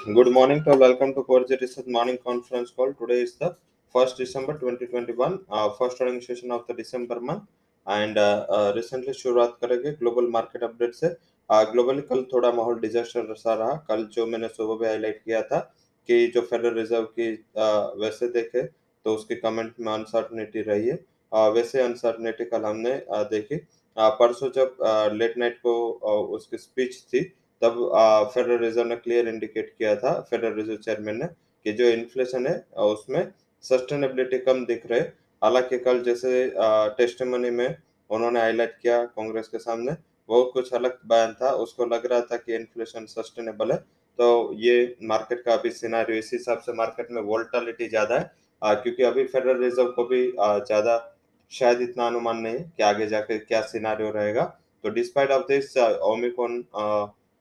Good morning to. Welcome to Core Research Morning Conference Call. Today is the 1st December 2021, uh, first earning session of the December month. And recently शुरुआत करेंगे global market update से globally कल थोड़ा माहौल disaster सा रहा कल जो मैंने सुबह भी हाईलाइट किया था कि जो फेडरल रिज़र्व की uh, वैसे देखे तो उसके कमेंट में अनसर्टनिटी रही है uh, वैसे अनसर्टनिटी कल हमने uh, देखी uh, परसों जब लेट uh, नाइट को uh, उसकी स्पीच थी तब फेडरल रिज़र्व ने क्लियर इंडिकेट किया था फेडरल रिज़र्व चेयरमैन ने कि जो इन्फ्लेशन है उसमें सस्टेनेबिलिटी कम दिख रहे हालाँकि कल जैसे टेस्टमनी में उन्होंने हाईलाइट किया कांग्रेस के सामने वो कुछ अलग बयान था उसको लग रहा था कि इन्फ्लेशन सस्टेनेबल है। तो ये मार्केट का अभी सिनारियो इस हिसाब से मार्केट में वोल्टालिटी ज़्यादा है आ, क्योंकि अभी फेडरल रिज़र्व को भी ज़्यादा शायद इतना अनुमान नहीं है कि आगे जाकर क्या सिनारियो रहेगा। तो despite of this Omicron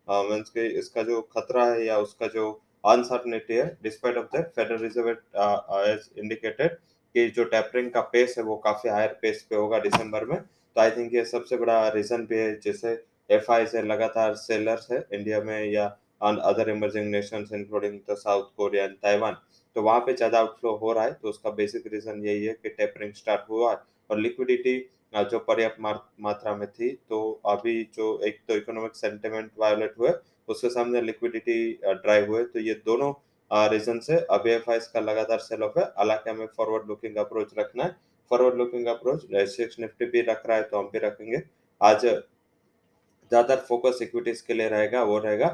means के इसका जो खतरा है या उसका जो अनसर्टनिटी है despite of that federal reserve as indicated कि जो टैपरिंग का पेस है वो काफ़ी हायर पेस पे होगा दिसंबर में। तो आई थिंक ये सबसे बड़ा रीजन भी है जैसे एफ़ आई से लगातार सेलर्स है इंडिया में या other emerging nation including the South Korea and Taiwan तो वहाँ पे ज़्यादा आउटफ्लो हो रहा है तो उसका बेसिक रीजन यही है कि टेपरिंग स्टार्ट हुआ और लिक्विडिटी जो पर्याप्त मात्रा में थी तो अभी जो एक तो इकोनॉमिक सेंटिमेंट वायोलेट हुए, उसके सामने लिक्विडिटी ड्राइव हुए तो ये दोनों रीजन से अभी एफ़ का लगातार सेल ऑफ़ है। हालाँकि हमें फॉरवर्ड लुकिंग अप्रोच रखना है। Forward looking approach six Nifty भी रख रहा है तो हम भी रखेंगे। आज ज़्यादातर फोकस इक्विटीज के लिए रहेगा, वो रहेगा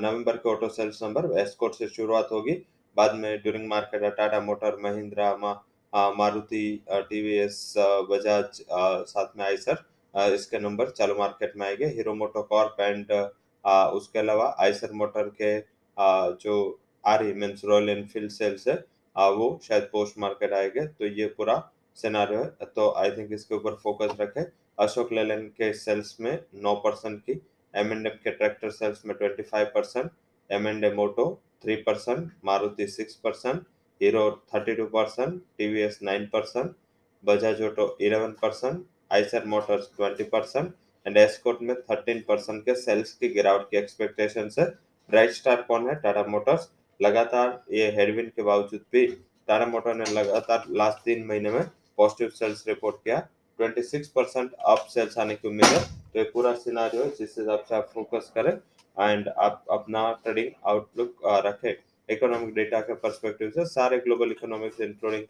नवंबर के ऑटो सेल्स नंबर एस्कोट से शुरुआत होगी। बाद में during market Tata motor, Mahindra Maruti TVS Bajaj साथ में आइसर इसके नंबर चालू मार्केट में आएँगे। हीरो मोटो कॉर्प एंड उसके अलावा आइसर मोटर के जो are means Royal Enfield sales है वो शायद पोस्ट मार्केट आएँगे। तो ये पूरा सिनारियो है। तो आई थिंक इसके ऊपर फोकस रखे। अशोक लेलैंड के सेल्स में नौ परसेंट की एम एंड एम के ट्रैक्टर सेल्स में twenty five percent M and M moto three percent, Maruti six percent Hero 32%, TVS 9%, Bajaj auto 11%, Eicher motors 20% and Escort में 13% के सेल्स की गिरावट की एक्सपेक्टेशन है। ब्राइट स्टार कौन है? टाटा मोटर्स लगातार ये हेडविन के बावजूद भी टाटा मोटर ने लगातार लास्ट तीन महीने में पॉजिटिव सेल्स रिपोर्ट किया। 26 परसेंट अप सेल्स आने की उम्मीद है। तो ये पूरा सिनारियो है जिस हिसाब से आप फोकस करें एंड आप अपना ट्रेडिंग आउटलुक रखें। डेटा के परस्पेक्टिव से सारे global economics including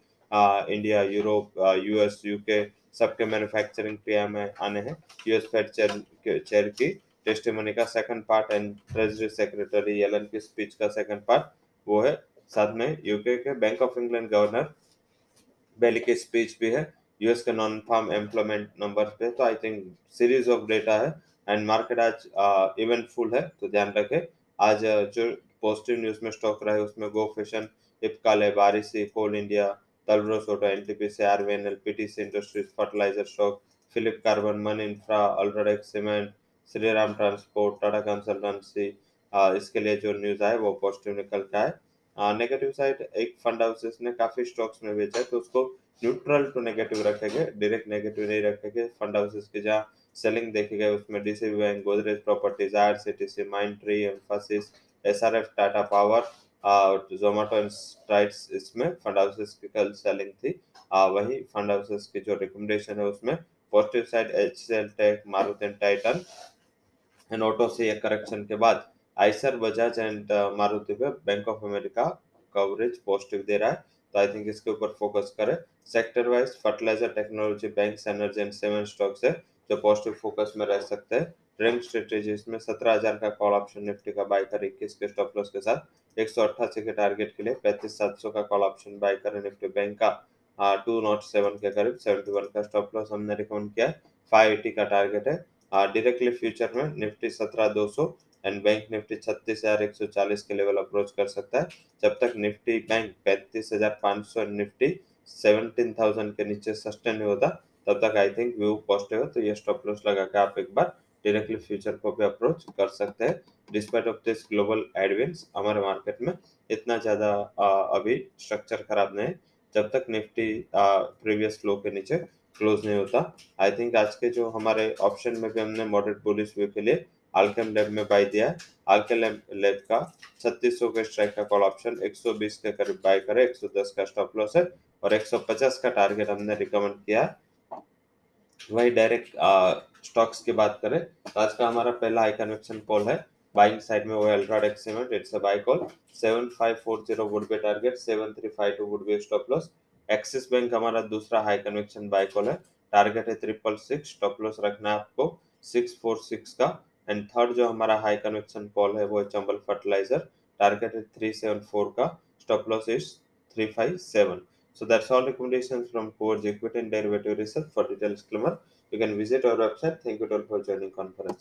India Europe US UK सबके मैन्युफैक्चरिंग पीएम में आने हैं। यूएस फेड चेयर की टेस्टिमनी का second part and treasury secretary Yellen की स्पीच का सेकंड पार्ट वो है। साथ में यूके के Bank of England governor Bailey की स्पीच भी है। यूएस के नॉन फार्म एम्प्लॉयमेंट नंबर पे तो I think series of data है। एंड मार्केट आज इवेंटफुल है तो ध्यान रखें। आज जो पॉजिटिव न्यूज़ में स्टॉक रहे उसमें गो फ़ैशन इपकाल है बारिशी Coal India Talbros auto NTPC RVNL PTC industries fertiliser stock Phillips Carbon मन infra UltraTech cement Shriram transport Tata consultancy इसके लिए जो न्यूज़ आए वो पॉजिटिव निकल के आए नेगेटिव साइड एक फंड हाउसेस ने काफ़ी स्टॉक्स में बेचा है तो उसको न्यूट्रल टू नेगेटिव रखेंगे डायरेक्ट नेगेटिव नहीं रखेंगे। फंड हाउसेस के जहाँ सेलिंग देखी गई उसमें DCB bank Godrej properties IRCTC Mindtree Mphasis S R F Tata power और जोमेटो एंड स्ट्राइट्स इसमें फंड हाउसेस की कल सेलिंग थी। uh, वही फंड हाउसेस की जो रिकमेंडेशन है उसमें positive side H C L tech Maruti Titan and auto से एक करेक्शन के बाद आइसर बजाज एंड मारुति पे Bank of America coverage positive दे रहा है। तो आई थिंक इसके ऊपर फोकस करें। Sector wise fertiliser technology bank energy and seven stocks है। जो पॉजिटिव फोकस में रह सकते हैं। ट्रेंड स्ट्रेटेजीज में सत्रह हज़ार का कॉल ऑप्शन निफ्टी का बाय कर इक्कीस के स्टॉप लॉस के साथ। एक सौ अट्ठासी के टारगेट के लिए पैंतीस सात सौ का कॉल ऑप्शन बाय करें निफ्टी बैंक का। टू नॉट सेवन के करीब सेवेंटी वन का स्टॉप लॉस हमने रिकमेंड किया फाइव एटी का टारगेट है। डायरेक्टली फ्यूचर में निफ्टी सत्रह दो सौ एंड बैंक निफ्टी छत्तीस हज़ार एक सौ चालीस के लेवल अप्रोच कर सकता है। जब तक निफ्टी बैंक पैंतीस हज़ार पाँच सौ निफ्टी सेवनटीन थाउज़ेंड के नीचे सस्टेन नहीं होता तब तक आई थिंक व्यू पॉजिटिव है तो ये स्टॉप लॉस लगा के आप एक बार डायरेक्टली फ्यूचर को भी अप्रोच कर सकते हैं। Despite of this global advance हमारे मार्केट में इतना ज़्यादा अभी स्ट्रक्चर खराब नहीं है। जब तक निफ्टी प्रीवियस फ्लो के नीचे क्लोज नहीं होता आई थिंक आज के जो हमारे ऑप्शन में भी हमने मॉडरेट बुलिश व्यू के लिए आलकेम लैब में बाय दिया है। आलकेम लैब का 3600 के स्ट्राइक का कॉल ऑप्शन 120 के करीब बाय करे 110 का स्टॉप लॉस है और 150 का टारगेट हमने रिकमेंड किया है। वही डायरेक्ट स्टॉक्स की बात करें तो आज का हमारा पहला हाई कन्वेक्शन कॉल है। बाइंग साइड में वो UltraTech cement it's a buy call 7540 would be target 7352 would be stop loss Axis Bank हमारा दूसरा हाई कन्वेक्शन बाय कॉल है। टारगेट है ट्रिपल सिक्स स्टॉप लॉस रखना है आपको सिक्स फोर सिक्स का। एंड थर्ड जो हमारा हाई कन्वेक्शन कॉल है, वो है चंबल फर्टिलाइज़र टारगेट है थ्री सेवन फोर का stop loss is three five seven So that's all recommendations from Coach Equity and Derivative Research. For detailed disclaimer, you can visit our website. Thank you all for joining conference.